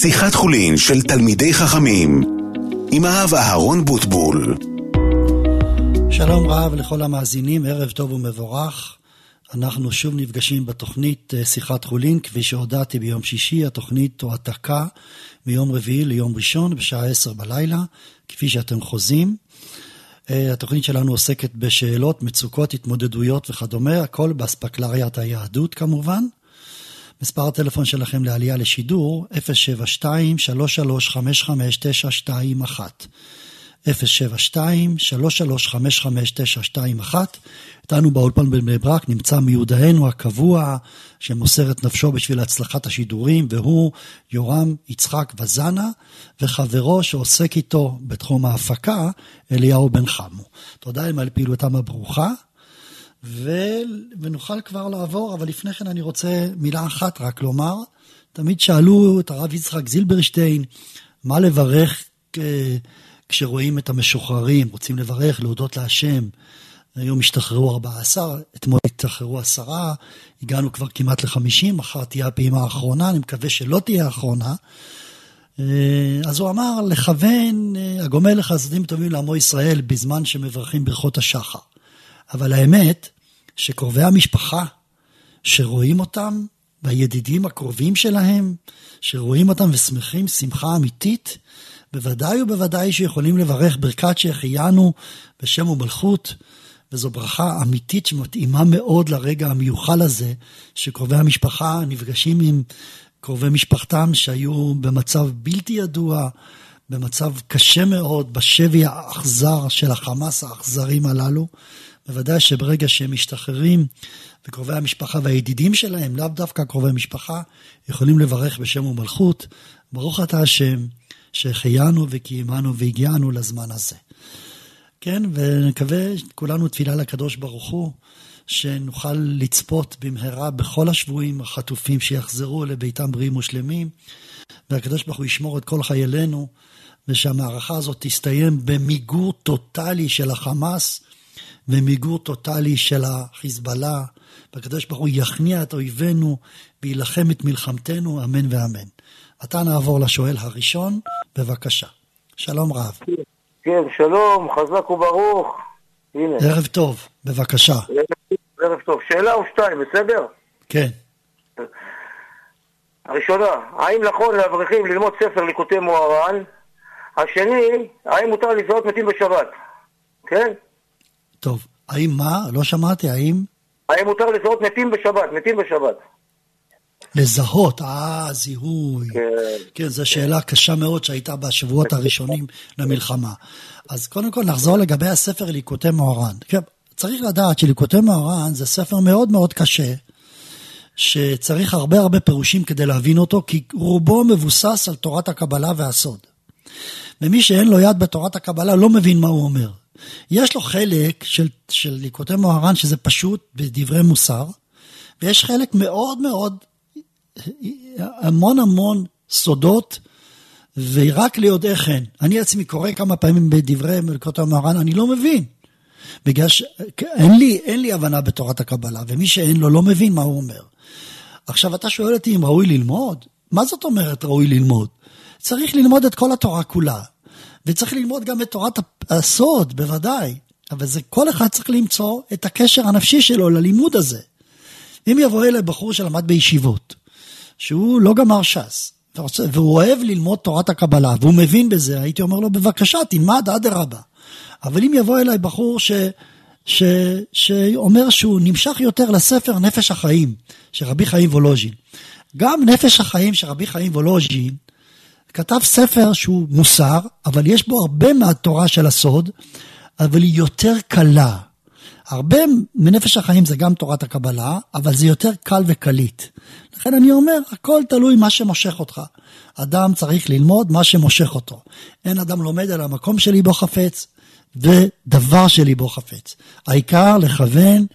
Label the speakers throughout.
Speaker 1: שיחת חולין של תלמידי חכמים עם הרב אהרון בוטבול.
Speaker 2: שלום רב לכל המאזינים, ערב טוב ומבורך. אנחנו שוב נפגשים בתוכנית אה, שיחת חולין, כפי שהודעתי ביום שישי, התוכנית הועתקה מיום רביעי ליום ראשון בשעה עשר בלילה, כפי שאתם חוזים. אה, התוכנית שלנו עוסקת בשאלות, מצוקות, התמודדויות וכדומה, הכל באספקלריית היהדות כמובן. מספר הטלפון שלכם לעלייה לשידור 072-3355-921 072-3355-921 איתנו באולפן בבני ברק נמצא מיודענו הקבוע שמוסר את נפשו בשביל הצלחת השידורים והוא יורם יצחק וזנה וחברו שעוסק איתו בתחום ההפקה אליהו בן חמו. תודה להם על פעילותם הברוכה ו... ונוכל כבר לעבור, אבל לפני כן אני רוצה מילה אחת רק לומר. תמיד שאלו את הרב יצחק זילברשטיין מה לברך אה, כשרואים את המשוחררים, רוצים לברך, להודות להשם. היום השתחררו 14, אתמול השתחררו עשרה, הגענו כבר כמעט ל-50, מחר תהיה הפעימה האחרונה, אני מקווה שלא תהיה האחרונה. אה, אז הוא אמר, לכוון אה, הגומל לחסדים טובים לעמו ישראל בזמן שמברכים ברכות השחר. אבל האמת, שקרובי המשפחה, שרואים אותם, והידידים הקרובים שלהם, שרואים אותם ושמחים שמחה אמיתית, בוודאי ובוודאי שיכולים לברך ברכת שהחיינו בשם ומלכות, וזו ברכה אמיתית שמתאימה מאוד לרגע המיוחל הזה, שקרובי המשפחה נפגשים עם קרובי משפחתם שהיו במצב בלתי ידוע, במצב קשה מאוד, בשבי האכזר של החמאס האכזרים הללו. בוודאי שברגע שהם משתחררים, וקרובי המשפחה והידידים שלהם, לאו דווקא קרובי משפחה, יכולים לברך בשם ומלכות, ברוך אתה השם, שהחיינו וקיימנו והגיענו לזמן הזה. כן, ונקווה כולנו תפילה לקדוש ברוך הוא, שנוכל לצפות במהרה בכל השבויים החטופים שיחזרו לביתם בריאים ושלמים, והקדוש ברוך הוא ישמור את כל חיילינו, ושהמערכה הזאת תסתיים במיגור טוטאלי של החמאס, ומיגור טוטאלי של החיזבאללה, והקדוש ברוך הוא יכניע את אויבינו ויילחם את מלחמתנו, אמן ואמן. עתה נעבור לשואל הראשון, בבקשה. שלום רב.
Speaker 3: כן, שלום, חזק וברוך. הנה.
Speaker 2: ערב טוב, בבקשה.
Speaker 3: ערב טוב. שאלה או שתיים, בסדר?
Speaker 2: כן.
Speaker 3: הראשונה, האם נכון לאברכים ללמוד ספר ליקוטי מוהר"ן? השני, האם מותר לזהות מתים בשבת? כן?
Speaker 2: טוב, האם מה? לא שמעתי, האם?
Speaker 3: האם מותר לזהות מתים בשבת? מתים בשבת.
Speaker 2: לזהות, אה, זיהוי.
Speaker 3: כן.
Speaker 2: כן, זו שאלה קשה מאוד שהייתה בשבועות הראשונים למלחמה. אז קודם כל נחזור לגבי הספר ליקוטי מוהר"ן. צריך לדעת שליקוטי מוהר"ן זה ספר מאוד מאוד קשה, שצריך הרבה הרבה פירושים כדי להבין אותו, כי רובו מבוסס על תורת הקבלה והסוד. ומי שאין לו יד בתורת הקבלה לא מבין מה הוא אומר. יש לו חלק של, של ליקוטי מוהר"ן שזה פשוט בדברי מוסר, ויש חלק מאוד מאוד, המון המון סודות, ורק ליודעי חן. אני עצמי קורא כמה פעמים בדברי ליקוטי מוהר"ן, אני לא מבין. בגלל שאין לי, אין לי הבנה בתורת הקבלה, ומי שאין לו לא מבין מה הוא אומר. עכשיו אתה שואל אותי אם ראוי ללמוד? מה זאת אומרת ראוי ללמוד? צריך ללמוד את כל התורה כולה. וצריך ללמוד גם את תורת הסוד, בוודאי. אבל זה, כל אחד צריך למצוא את הקשר הנפשי שלו ללימוד הזה. אם יבוא אליי בחור שלמד בישיבות, שהוא לא גמר ש"ס, והוא אוהב ללמוד תורת הקבלה, והוא מבין בזה, הייתי אומר לו, בבקשה, תלמד, אדרבה. אבל אם יבוא אליי בחור ש, ש, שאומר שהוא נמשך יותר לספר נפש החיים, של רבי חיים וולוז'ין, גם נפש החיים של רבי חיים וולוז'ין, כתב ספר שהוא מוסר, אבל יש בו הרבה מהתורה של הסוד, אבל היא יותר קלה. הרבה מנפש החיים זה גם תורת הקבלה, אבל זה יותר קל וקליט. לכן אני אומר, הכל תלוי מה שמושך אותך. אדם צריך ללמוד מה שמושך אותו. אין אדם לומד על המקום שלי בו חפץ, ודבר שלי בו חפץ. העיקר לכוון,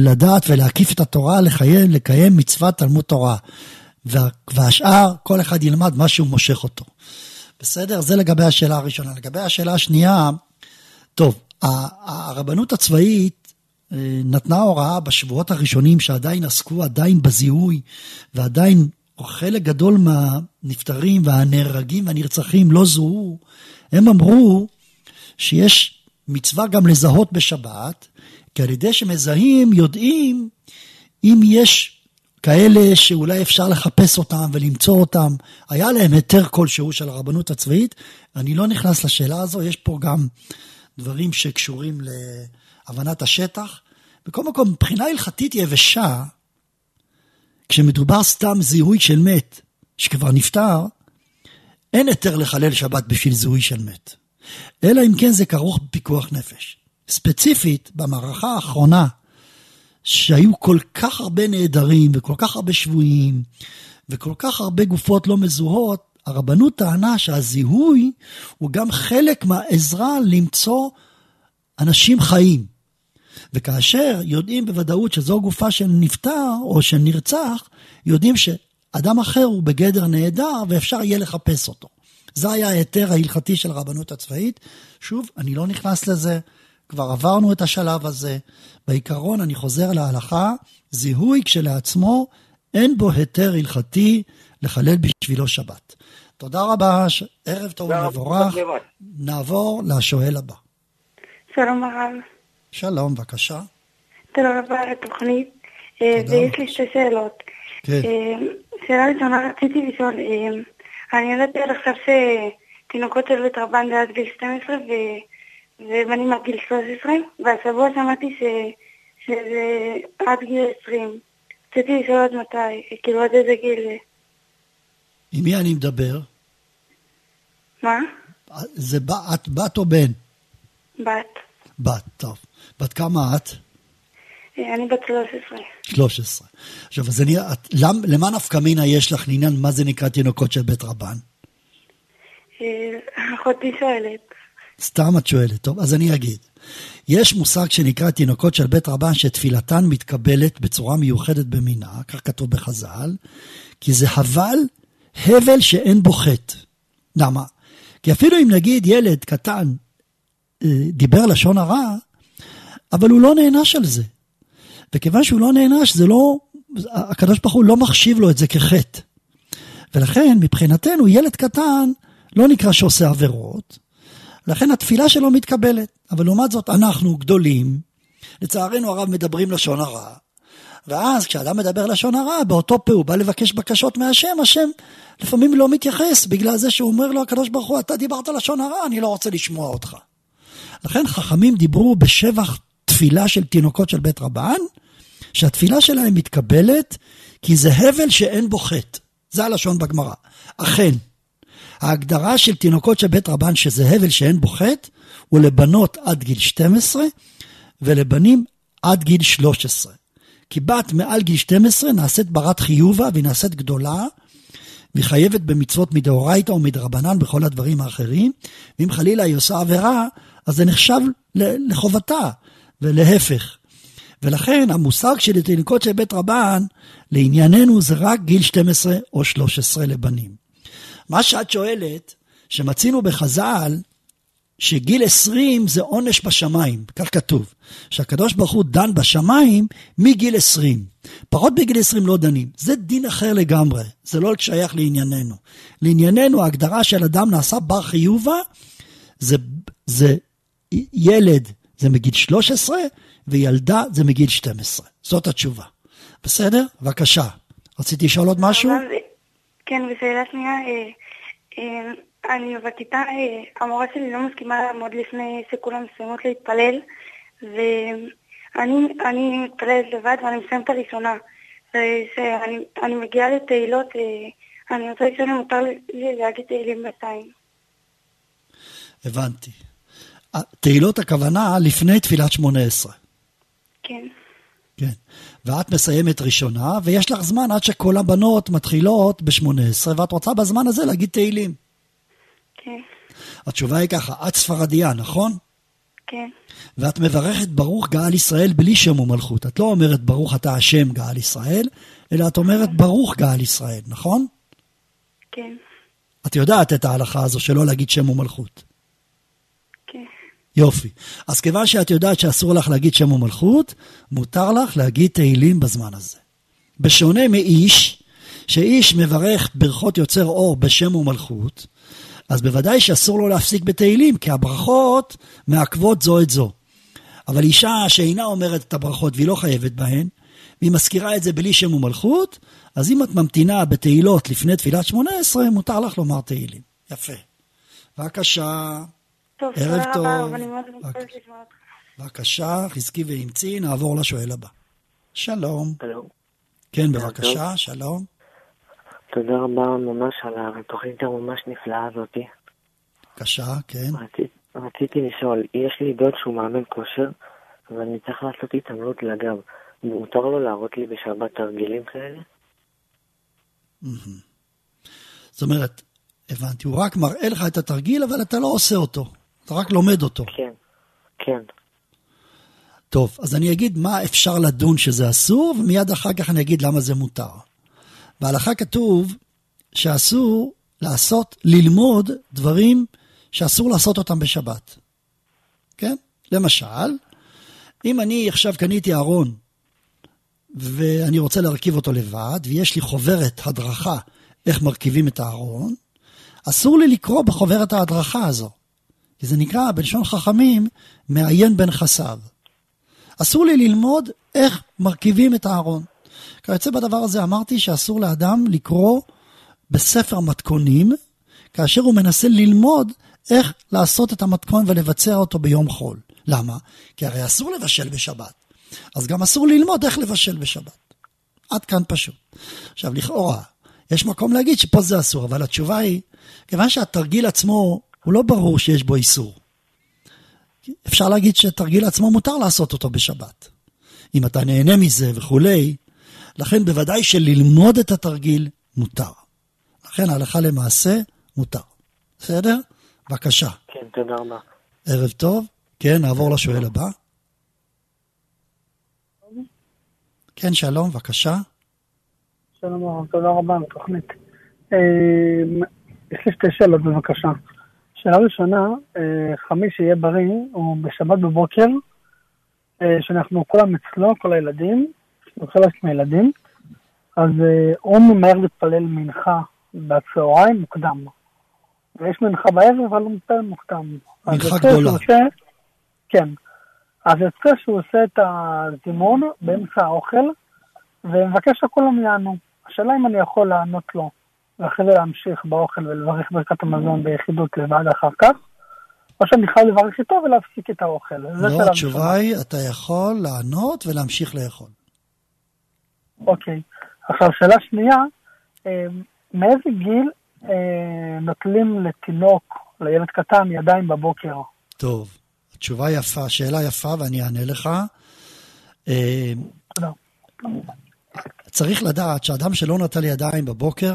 Speaker 2: לדעת ולהקיף את התורה, לקיים, לקיים מצוות תלמוד תורה. והשאר, כל אחד ילמד מה שהוא מושך אותו. בסדר? זה לגבי השאלה הראשונה. לגבי השאלה השנייה, טוב, הרבנות הצבאית אה, נתנה הוראה בשבועות הראשונים שעדיין עסקו עדיין בזיהוי ועדיין חלק גדול מהנפטרים והנהרגים והנרצחים לא זוהו, הם אמרו שיש מצווה גם לזהות בשבת, כי על ידי שמזהים יודעים אם יש כאלה שאולי אפשר לחפש אותם ולמצוא אותם, היה להם היתר כלשהו של הרבנות הצבאית. אני לא נכנס לשאלה הזו, יש פה גם דברים שקשורים להבנת השטח. בכל מקום, מבחינה הלכתית יבשה, כשמדובר סתם זיהוי של מת, שכבר נפטר, אין היתר לחלל שבת בשביל זיהוי של מת. אלא אם כן זה כרוך בפיקוח נפש. ספציפית, במערכה האחרונה, שהיו כל כך הרבה נעדרים וכל כך הרבה שבויים וכל כך הרבה גופות לא מזוהות, הרבנות טענה שהזיהוי הוא גם חלק מהעזרה למצוא אנשים חיים. וכאשר יודעים בוודאות שזו גופה של נפטר או של נרצח, יודעים שאדם אחר הוא בגדר נעדר ואפשר יהיה לחפש אותו. זה היה ההיתר ההלכתי של הרבנות הצבאית. שוב, אני לא נכנס לזה, כבר עברנו את השלב הזה. בעיקרון, אני חוזר להלכה, זיהוי כשלעצמו, אין בו היתר הלכתי לחלל בשבילו שבת. תודה רבה, ש... ערב טוב ומבורך. נעבור לשואל הבא.
Speaker 4: שלום הרב.
Speaker 2: שלום, בבקשה.
Speaker 4: תודה רבה על התוכנית, אה, ויש לי שתי שאלות.
Speaker 2: כן.
Speaker 4: אה, שאלה ראשונה, רציתי לשאול, אה, אני יודעת עד עכשיו שתינוקות של בית רבן זה עד גיל 12 ובנים עד גיל 13, והשבוע שמעתי ש... שזה עד גיל 20. רציתי לשאול עד מתי, כאילו עד איזה גיל זה.
Speaker 2: עם מי אני מדבר?
Speaker 4: מה?
Speaker 2: זה ב... את בת או בן?
Speaker 4: בת.
Speaker 2: בת, טוב. בת כמה את?
Speaker 4: אני בת 13.
Speaker 2: 13. עכשיו, אז אני, את, למ, למה נפקא מינה יש לך לעניין מה זה נקרא תינוקות של בית רבן?
Speaker 4: אחותי שואלת.
Speaker 2: סתם את שואלת, טוב, אז אני אגיד. יש מושג שנקרא תינוקות של בית רבן שתפילתן מתקבלת בצורה מיוחדת במינה, כך כתוב בחז"ל, כי זה הבל, הבל שאין בו חטא. למה? כי אפילו אם נגיד ילד קטן אה, דיבר לשון הרע, אבל הוא לא נענש על זה. וכיוון שהוא לא נענש, זה לא, הקדוש ברוך הוא לא מחשיב לו את זה כחטא. ולכן, מבחינתנו, ילד קטן לא נקרא שעושה עבירות, לכן התפילה שלו מתקבלת. אבל לעומת זאת, אנחנו גדולים, לצערנו הרב מדברים לשון הרע, ואז כשאדם מדבר לשון הרע, באותו פה הוא בא לבקש בקשות מהשם, השם לפעמים לא מתייחס, בגלל זה שהוא אומר לו, הקדוש ברוך הוא, אתה דיברת לשון הרע, אני לא רוצה לשמוע אותך. לכן חכמים דיברו בשבח תפילה של תינוקות של בית רבן, שהתפילה שלהם מתקבלת כי זה הבל שאין בו חטא. זה הלשון בגמרא. אכן, ההגדרה של תינוקות של בית רבן שזה הבל שאין בו חטא, הוא לבנות עד גיל 12 ולבנים עד גיל 13. כי בת מעל גיל 12 נעשית ברת חיובה והיא נעשית גדולה, והיא חייבת במצוות מדאורייתא או מדרבנן בכל הדברים האחרים, ואם חלילה היא עושה עבירה, אז זה נחשב לחובתה, ולהפך. ולכן המושג של תינוקות של בית רבן, לענייננו זה רק גיל 12 או 13 לבנים. מה שאת שואלת, שמצינו בחז"ל, שגיל 20 זה עונש בשמיים, כך כתוב, שהקדוש ברוך הוא דן בשמיים מגיל 20. פחות בגיל 20 לא דנים, זה דין אחר לגמרי, זה לא שייך לענייננו. לענייננו ההגדרה של אדם נעשה בר חיובה, זה, זה ילד זה מגיל 13 וילדה זה מגיל 12. זאת התשובה. בסדר? בבקשה. רציתי לשאול עוד משהו?
Speaker 4: כן, ושאלה שנייה, אה, אה, אני בכיתה, אה, המורה שלי לא מסכימה לעמוד לפני שכולם מסיימות להתפלל, ואני מתפללת לבד ואני מסיימת הראשונה. וכשאני מגיעה לתהילות, אני רוצה לשאול אם מותר לי להגיד תהילים בינתיים.
Speaker 2: הבנתי. תהילות הכוונה לפני תפילת שמונה עשרה.
Speaker 4: כן.
Speaker 2: כן. ואת מסיימת ראשונה, ויש לך זמן עד שכל הבנות מתחילות בשמונה עשרה, ואת רוצה בזמן הזה להגיד תהילים.
Speaker 4: כן.
Speaker 2: התשובה היא ככה, את ספרדיה, נכון?
Speaker 4: כן.
Speaker 2: ואת מברכת ברוך גאל ישראל בלי שם ומלכות. את לא אומרת ברוך אתה השם גאל ישראל, אלא את אומרת ברוך גאל ישראל, נכון?
Speaker 4: כן.
Speaker 2: את יודעת את ההלכה הזו שלא להגיד שם ומלכות. יופי. אז כיוון שאת יודעת שאסור לך להגיד שם ומלכות, מותר לך להגיד תהילים בזמן הזה. בשונה מאיש שאיש מברך ברכות יוצר אור בשם ומלכות, אז בוודאי שאסור לו להפסיק בתהילים, כי הברכות מעכבות זו את זו. אבל אישה שאינה אומרת את הברכות והיא לא חייבת בהן, והיא מזכירה את זה בלי שם ומלכות, אז אם את ממתינה בתהילות לפני תפילת שמונה עשרה, מותר לך לומר תהילים. יפה. בבקשה.
Speaker 4: טוב,
Speaker 2: ערב
Speaker 4: תודה
Speaker 2: טוב.
Speaker 4: רבה, אבל אני מאוד
Speaker 2: רק-
Speaker 4: מתכוונת לשמוע אותך.
Speaker 2: בבקשה, חזקי ואמצי, נעבור לשואל הבא. שלום.
Speaker 5: הלו.
Speaker 2: כן, בבקשה, שלום.
Speaker 5: תודה רבה ממש על התוכנית הממש נפלאה הזאתי.
Speaker 2: בבקשה, כן.
Speaker 5: רצית, רציתי לשאול, יש לי דוד שהוא מאמן כושר, ואני צריך לעשות התעמלות לגב. מותר לו להראות לי בשבת תרגילים כאלה?
Speaker 2: זאת אומרת, הבנתי, הוא רק מראה לך את התרגיל, אבל אתה לא עושה אותו. אתה רק לומד אותו.
Speaker 5: כן, כן.
Speaker 2: טוב, אז אני אגיד מה אפשר לדון שזה אסור, ומיד אחר כך אני אגיד למה זה מותר. בהלכה כתוב שאסור לעשות, ללמוד דברים שאסור לעשות אותם בשבת. כן? למשל, אם אני עכשיו קניתי ארון ואני רוצה להרכיב אותו לבד, ויש לי חוברת הדרכה איך מרכיבים את הארון, אסור לי לקרוא בחוברת ההדרכה הזו. כי זה נקרא בלשון חכמים מעיין בין חסיו. אסור לי ללמוד איך מרכיבים את הארון. כיוצא בדבר הזה אמרתי שאסור לאדם לקרוא בספר מתכונים, כאשר הוא מנסה ללמוד איך לעשות את המתכון ולבצע אותו ביום חול. למה? כי הרי אסור לבשל בשבת. אז גם אסור ללמוד איך לבשל בשבת. עד כאן פשוט. עכשיו, לכאורה, יש מקום להגיד שפה זה אסור, אבל התשובה היא, כיוון שהתרגיל עצמו, הוא לא ברור שיש בו איסור. אפשר להגיד שתרגיל עצמו מותר לעשות אותו בשבת. אם אתה נהנה מזה וכולי, לכן בוודאי שללמוד את התרגיל מותר. לכן הלכה למעשה מותר. בסדר? בבקשה.
Speaker 5: כן, תודה רבה.
Speaker 2: ערב טוב. כן, נעבור לשואל הבא. כן, שלום, בבקשה.
Speaker 6: שלום תודה רבה על התוכנית. אה, יש לי שתי שאלות בבקשה. שאלה ראשונה, אה, חמי שיהיה בריא, הוא בשבת בבוקר, אה, שאנחנו כולם אצלו, כל הילדים, לו חלק מהילדים, אז אה, הוא ממהר להתפלל מנחה בצהריים מוקדם. ויש מנחה בערב, אבל הוא מתפלל מוקדם.
Speaker 2: מנחה גדולה.
Speaker 6: עושה- כן. אז יוצא שהוא עושה את הזימון באמצע האוכל, ומבקש שכולם יענו. השאלה אם אני יכול לענות לו, ואחרי זה להמשיך באוכל ולברך ברכת המזון ביחידות לבד אחר כך, או שאני חייב לברך איתו ולהפסיק את האוכל.
Speaker 2: לא, התשובה. היא, אתה יכול לענות ולהמשיך לאכול.
Speaker 6: אוקיי. עכשיו, שאלה שנייה, אה, מאיזה גיל אה, נוטלים לתינוק, לילד קטן, ידיים בבוקר?
Speaker 2: טוב, התשובה יפה, שאלה יפה ואני אענה לך. אה,
Speaker 6: תודה.
Speaker 2: צריך לדעת שאדם שלא נטל ידיים בבוקר,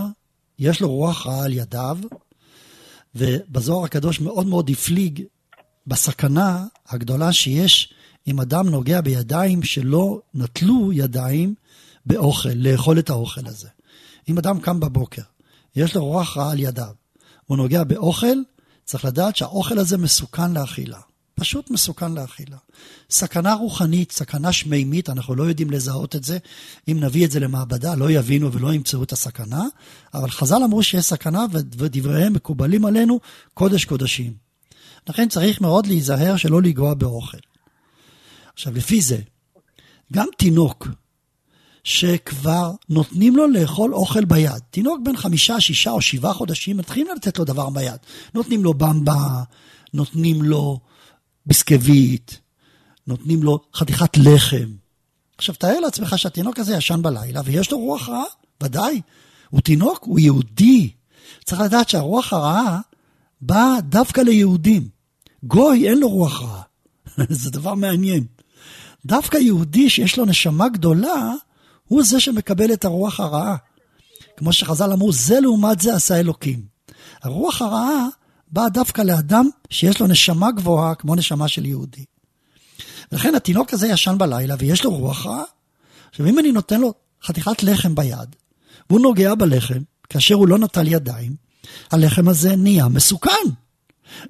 Speaker 2: יש לו רוח רעה על ידיו, ובזוהר הקדוש מאוד מאוד הפליג בסכנה הגדולה שיש אם אדם נוגע בידיים שלא נטלו ידיים באוכל, לאכול את האוכל הזה. אם אדם קם בבוקר, יש לו רוח רעה על ידיו, הוא נוגע באוכל, צריך לדעת שהאוכל הזה מסוכן לאכילה. פשוט מסוכן לאכילה. סכנה רוחנית, סכנה שמימית, אנחנו לא יודעים לזהות את זה. אם נביא את זה למעבדה, לא יבינו ולא ימצאו את הסכנה, אבל חז"ל אמרו שיש סכנה ודבריהם מקובלים עלינו קודש קודשים. לכן צריך מאוד להיזהר שלא לגוע באוכל. עכשיו, לפי זה, גם תינוק שכבר נותנים לו לאכול אוכל ביד, תינוק בן חמישה, שישה או שבעה חודשים, מתחילים לתת לו דבר ביד. נותנים לו במבה, נותנים לו ביסקוויט, נותנים לו חתיכת לחם. עכשיו, תאר לעצמך שהתינוק הזה ישן בלילה ויש לו רוח רעה, ודאי. הוא תינוק, הוא יהודי. צריך לדעת שהרוח הרעה באה דווקא ליהודים. גוי, אין לו רוח רעה. זה דבר מעניין. דווקא יהודי שיש לו נשמה גדולה, הוא זה שמקבל את הרוח הרעה. כמו שחז"ל אמרו, זה לעומת זה עשה אלוקים. הרוח הרעה באה דווקא לאדם שיש לו נשמה גבוהה, כמו נשמה של יהודי. לכן התינוק הזה ישן בלילה ויש לו רוח רעה. עכשיו, אם אני נותן לו חתיכת לחם ביד, והוא נוגע בלחם, כאשר הוא לא נטל ידיים, הלחם הזה נהיה מסוכן.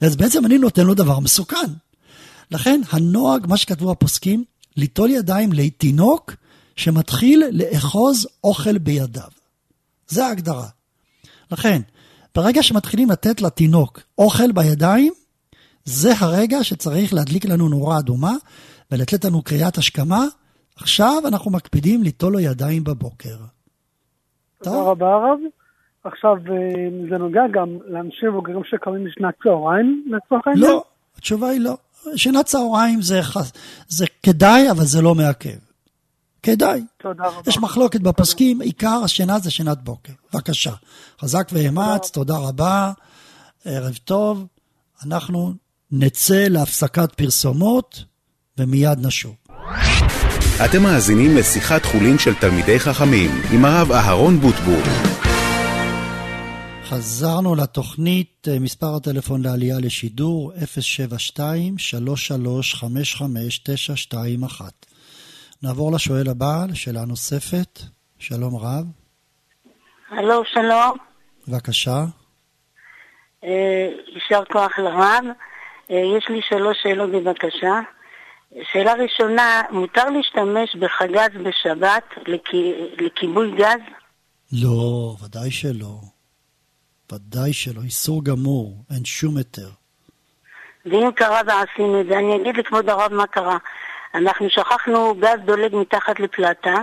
Speaker 2: אז בעצם אני נותן לו דבר מסוכן. לכן הנוהג, מה שכתבו הפוסקים, ליטול ידיים לתינוק שמתחיל לאחוז אוכל בידיו. זה ההגדרה. לכן, ברגע שמתחילים לתת לתינוק אוכל בידיים, זה הרגע שצריך להדליק לנו נורה אדומה ולתת לנו קריאת השכמה. עכשיו אנחנו מקפידים ליטול לו ידיים בבוקר.
Speaker 6: תודה רבה הרב. עכשיו, אה, זה נוגע גם לאנשים מבוגרים שקמים משנת צהריים לצורך העניין?
Speaker 2: לא, התשובה היא לא. שינת צהריים זה, זה כדאי, אבל זה לא מעכב. כדאי.
Speaker 6: תודה רבה.
Speaker 2: יש מחלוקת בפוסקים, עיקר השינה זה שינת בוקר. בבקשה. חזק ואמץ, תודה רבה, ערב טוב. אנחנו נצא להפסקת פרסומות ומיד נשוב.
Speaker 1: אתם מאזינים לשיחת חולין של תלמידי חכמים עם הרב אהרון בוטבול.
Speaker 2: חזרנו לתוכנית, מספר הטלפון לעלייה לשידור 072-3355-921. נעבור לשואל הבא, לשאלה נוספת. שלום רב.
Speaker 7: הלו, שלום.
Speaker 2: בבקשה.
Speaker 7: יישר כוח לרב. יש לי שלוש שאלות בבקשה. שאלה ראשונה, מותר להשתמש בחגז בשבת לכיבוי גז?
Speaker 2: לא, ודאי שלא. ודאי שלא, איסור גמור, אין שום היתר.
Speaker 7: ואם קרה ועשינו את זה, אני אגיד לכבוד הרב מה קרה. אנחנו שכחנו גז דולג מתחת לפלטה,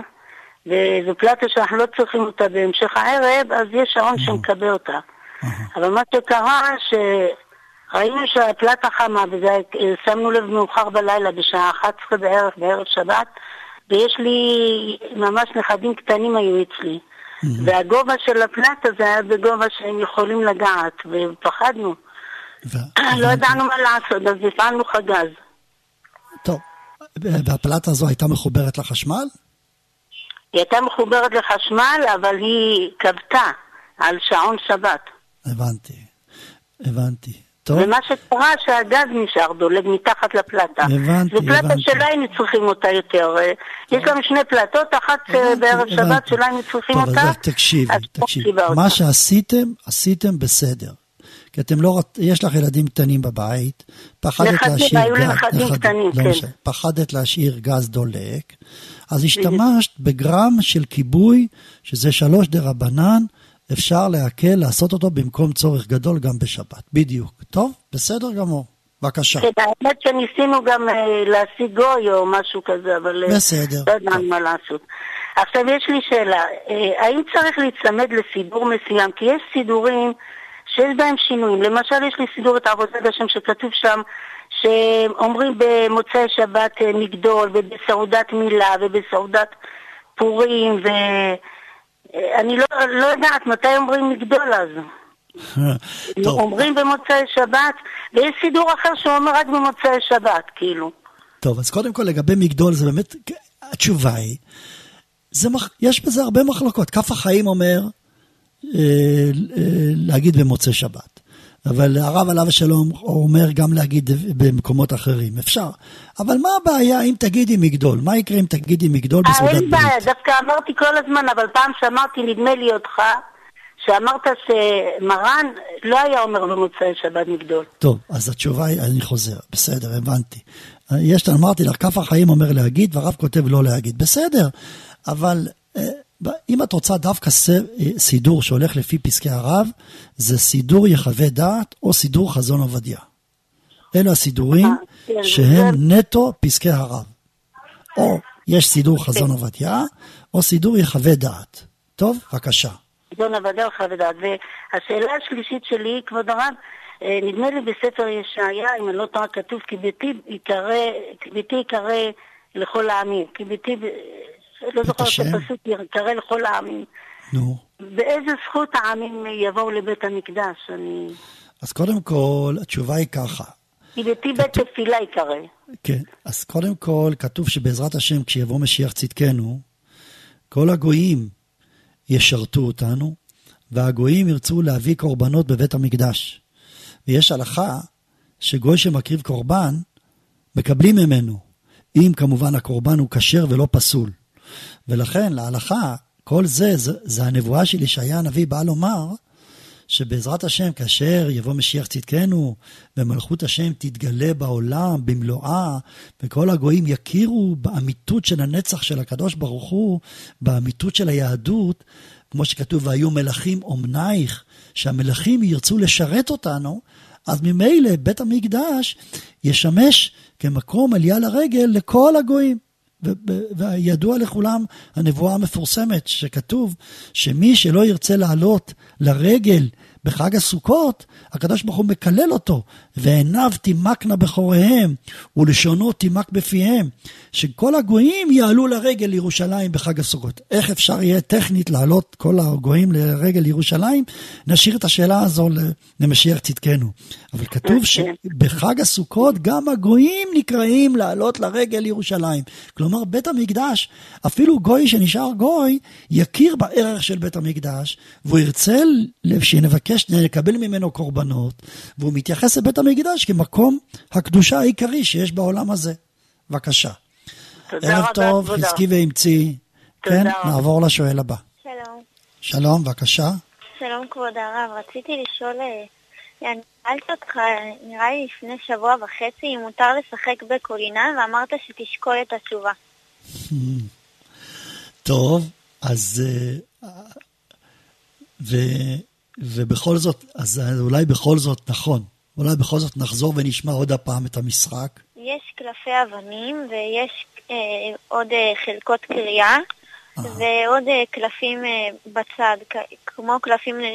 Speaker 7: וזו פלטה שאנחנו לא צריכים אותה בהמשך הערב, אז יש שעון שמקבל אותה. אבל מה שקרה, שראינו שהפלטה חמה, ושמנו לב מאוחר בלילה, בשעה 11 בערך, בערב שבת, ויש לי ממש נכדים קטנים היו אצלי. והגובה של הפלטה זה היה בגובה שהם יכולים לגעת, ופחדנו. לא ידענו מה לעשות, אז הפעלנו חגז.
Speaker 2: טוב, והפלטה הזו הייתה מחוברת לחשמל?
Speaker 7: היא הייתה מחוברת לחשמל, אבל היא כבתה על שעון שבת.
Speaker 2: הבנתי, הבנתי. טוב.
Speaker 7: ומה שקרה שהגז נשאר דולג מתחת לפלטה.
Speaker 2: הבנתי,
Speaker 7: זו פלטה. שלה היינו צריכים אותה יותר. יש לנו שני פלטות, אחת
Speaker 2: הבנתי,
Speaker 7: בערב
Speaker 2: הבנתי.
Speaker 7: שבת שלה היינו צריכים
Speaker 2: טוב,
Speaker 7: אותה.
Speaker 2: אז תקשיבי,
Speaker 7: אז
Speaker 2: תקשיבי.
Speaker 7: קיבלת.
Speaker 2: מה שעשיתם, עשיתם בסדר. כי אתם לא, יש לך ילדים קטנים בבית, פחדת
Speaker 7: נכדים,
Speaker 2: להשאיר
Speaker 7: היו
Speaker 2: גז,
Speaker 7: נכדים קטנים,
Speaker 2: לא
Speaker 7: כן.
Speaker 2: משנה, פחדת להשאיר גז דולק, אז השתמשת בגרם של כיבוי, שזה שלוש דה רבנן, אפשר להקל לעשות אותו במקום צורך גדול גם בשבת. בדיוק. טוב, בסדר גמור. בבקשה.
Speaker 7: כן, האמת שניסינו גם אה, להשיג גוי או משהו כזה, אבל אה,
Speaker 2: בסדר.
Speaker 7: לא ידענו מה לעשות. עכשיו יש לי שאלה, אה, האם צריך להיצמד לסידור מסוים? כי יש סידורים שיש בהם שינויים. למשל יש לי סידור את עבודת השם שכתוב שם שאומרים במוצאי שבת אה, מגדול ובסעודת מילה ובסעודת פורים ואני לא, לא יודעת מתי אומרים מגדול אז. אומרים במוצאי שבת, ויש סידור אחר שאומר רק במוצאי שבת, כאילו.
Speaker 2: טוב, אז קודם כל לגבי מגדול, זה באמת, התשובה היא, זה מח, יש בזה הרבה מחלוקות. כף החיים אומר אה, אה, להגיד במוצאי שבת, אבל הרב עליו השלום אומר גם להגיד במקומות אחרים, אפשר. אבל מה הבעיה אם תגידי מגדול? מה יקרה אם תגידי מגדול
Speaker 7: אה,
Speaker 2: בסעודת
Speaker 7: אין לי בעיה,
Speaker 2: ברית?
Speaker 7: דווקא אמרתי כל הזמן, אבל פעם שאמרתי, נדמה לי אותך, שאמרת שמרן לא היה אומר במוצאי שבת מגדול.
Speaker 2: טוב, אז התשובה היא, אני חוזר, בסדר, הבנתי. יש, אמרתי לך, כף החיים אומר להגיד, והרב כותב לא להגיד. בסדר, אבל אה, אם את רוצה דווקא אה, סידור שהולך לפי פסקי הרב, זה סידור יחווה דעת או סידור חזון עובדיה. אלו הסידורים
Speaker 7: אה, כן,
Speaker 2: שהם נטו פסקי הרב. או יש סידור חזון עובדיה, או סידור יחווה דעת. טוב, בבקשה.
Speaker 7: זון עבדה לך ודעת. והשאלה השלישית שלי, כבוד הרב, אה, נדמה לי בספר ישעיה, אם אני לא טועה, כתוב כי ביתי ייקרא לכל העמים. כי ביתי, לא זוכר את? הפסוק, ייקרא לכל העמים.
Speaker 2: נו.
Speaker 7: באיזה זכות העמים יבואו לבית המקדש? אני...
Speaker 2: אז קודם כל, התשובה היא ככה.
Speaker 7: כי ביתי בית תפילה ייקרא.
Speaker 2: כן, אז קודם כל כתוב שבעזרת השם כשיבוא משיח צדקנו, כל הגויים ישרתו אותנו, והגויים ירצו להביא קורבנות בבית המקדש. ויש הלכה שגוי שמקריב קורבן, מקבלים ממנו, אם כמובן הקורבן הוא כשר ולא פסול. ולכן להלכה, כל זה, זה, זה הנבואה של ישעיה הנביא באה לומר, שבעזרת השם, כאשר יבוא משיח צדקנו, ומלכות השם תתגלה בעולם במלואה, וכל הגויים יכירו באמיתות של הנצח של הקדוש ברוך הוא, באמיתות של היהדות, כמו שכתוב, והיו מלכים אומנייך, שהמלכים ירצו לשרת אותנו, אז ממילא בית המקדש ישמש כמקום עלייה לרגל לכל הגויים. וידוע לכולם הנבואה המפורסמת שכתוב שמי שלא ירצה לעלות לרגל בחג הסוכות, הקדוש ברוך הוא מקלל אותו, ועיניו תימקנה בחוריהם, ולשונו תימק בפיהם, שכל הגויים יעלו לרגל לירושלים בחג הסוכות. איך אפשר יהיה טכנית לעלות כל הגויים לרגל לירושלים? נשאיר את השאלה הזו למשיח צדקנו. אבל כתוב שבחג הסוכות גם הגויים נקראים לעלות לרגל לירושלים. כלומר, בית המקדש, אפילו גוי שנשאר גוי, יכיר בערך של בית המקדש, והוא ירצה שנבקש לקבל ממנו קורבנות, והוא מתייחס לבית המקדש כמקום הקדושה העיקרי שיש בעולם הזה. בבקשה. ערב טוב, חזקי ואמצי. כן, נעבור לשואל הבא.
Speaker 8: שלום.
Speaker 2: שלום, בבקשה.
Speaker 8: שלום כבוד הרב, רציתי לשאול, אה, אני שאלתי אותך, נראה לי לפני שבוע וחצי, אם מותר לשחק בקולינן, ואמרת שתשקול את התשובה.
Speaker 2: טוב, אז... אה, ו, ובכל זאת, אז אולי בכל זאת, נכון, אולי בכל זאת נחזור ונשמע עוד הפעם את המשחק.
Speaker 8: יש קלפי אבנים ויש אה, עוד אה, חלקות קריאה אה. ועוד אה, קלפים אה, בצד, כמו קלפים אה,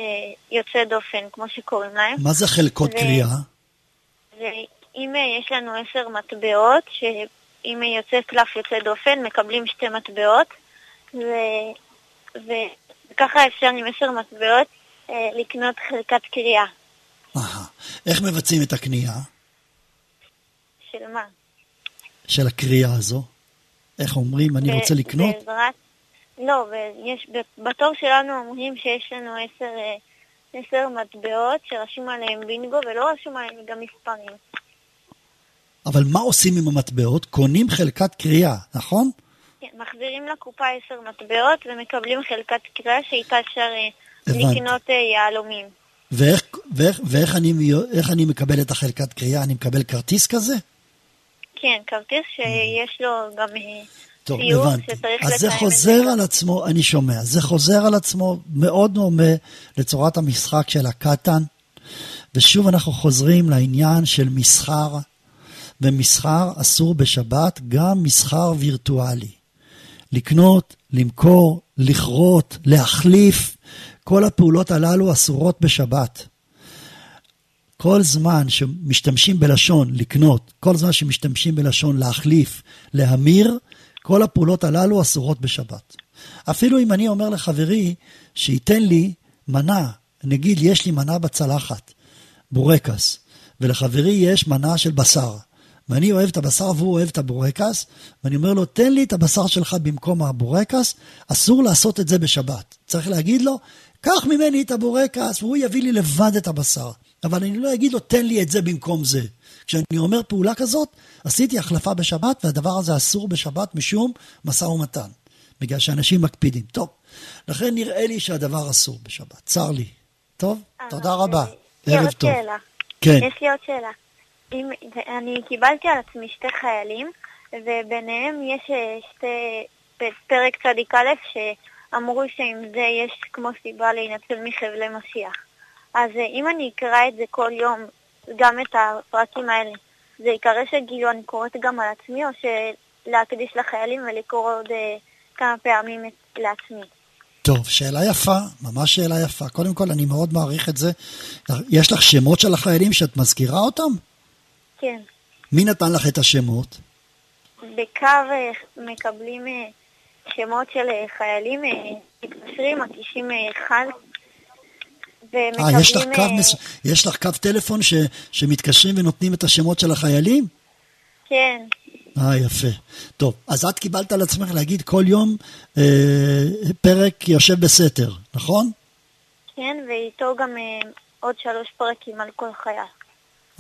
Speaker 8: יוצאי דופן, כמו שקוראים להם.
Speaker 2: מה זה חלקות ו... קריאה?
Speaker 8: ואם אה, יש לנו עשר מטבעות, שאם יוצא קלף יוצא דופן, מקבלים שתי מטבעות, ו... וככה אפשר עם עשר מטבעות אה, לקנות חלקת קריאה.
Speaker 2: איך מבצעים את הקנייה?
Speaker 8: של מה?
Speaker 2: של הקריאה הזו? איך אומרים, אני רוצה לקנות?
Speaker 8: בעזרת... לא, ויש, בתור שלנו אומרים שיש לנו עשר, אה, עשר מטבעות שרשום עליהם בינגו ולא רשום עליהם גם מספרים.
Speaker 2: אבל מה עושים עם המטבעות? קונים חלקת קריאה, נכון?
Speaker 8: כן, מחזירים לקופה עשר מטבעות ומקבלים חלקת קריאה שאיתה אפשר אה, לקנות יהלומים.
Speaker 2: ואיך, ואיך, ואיך אני, אני מקבל את החלקת קריאה? אני מקבל כרטיס כזה?
Speaker 8: כן, כרטיס שיש לו גם
Speaker 2: טוב, הבנתי. אז זה חוזר על עצמו, אני שומע, זה חוזר על עצמו מאוד דומה לצורת המשחק של הקטן, ושוב אנחנו חוזרים לעניין של מסחר, ומסחר אסור בשבת, גם מסחר וירטואלי. לקנות, למכור, לכרות, להחליף, כל הפעולות הללו אסורות בשבת. כל זמן שמשתמשים בלשון לקנות, כל זמן שמשתמשים בלשון להחליף, להמיר, כל הפעולות הללו אסורות בשבת. אפילו אם אני אומר לחברי שייתן לי מנה, נגיד יש לי מנה בצלחת, בורקס, ולחברי יש מנה של בשר, ואני אוהב את הבשר והוא אוהב את הבורקס, ואני אומר לו, תן לי את הבשר שלך במקום הבורקס, אסור לעשות את זה בשבת. צריך להגיד לו, קח ממני את הבורקס והוא יביא לי לבד את הבשר. אבל אני לא אגיד לו, תן לי את זה במקום זה. כשאני אומר פעולה כזאת, עשיתי החלפה בשבת, והדבר הזה אסור בשבת משום משא ומתן. בגלל שאנשים מקפידים. טוב, לכן נראה לי שהדבר אסור בשבת. צר לי. טוב? אה, תודה רבה. ערב טוב.
Speaker 8: שאלה. כן. יש לי עוד שאלה. אם, אני קיבלתי על עצמי שתי חיילים, וביניהם יש אה, שתי, פרק צדיק א', שאמרו שעם זה יש כמו סיבה להינצל מחבלי משיח. אז אה, אם אני אקרא את זה כל יום, גם את הפרקים האלה, זה יקרא שכאילו אני קוראת גם על עצמי, או שלהקדיש לחיילים ולקרוא עוד אה, כמה פעמים לעצמי?
Speaker 2: טוב, שאלה יפה, ממש שאלה יפה. קודם כל, אני מאוד מעריך את זה. יש לך שמות של החיילים שאת מזכירה אותם?
Speaker 8: כן.
Speaker 2: מי נתן לך את השמות?
Speaker 8: בקו אה, מקבלים שמות של חיילים, מתקשרים, מקישים אחד
Speaker 2: ומקבלים... אה, יש לך קו, אה, מס... יש לך קו טלפון ש... שמתקשרים ונותנים את השמות של החיילים?
Speaker 8: כן.
Speaker 2: אה, יפה. טוב, אז את קיבלת על עצמך להגיד כל יום אה, פרק יושב בסתר, נכון?
Speaker 8: כן, ואיתו גם אה, עוד שלוש פרקים על כל חייל.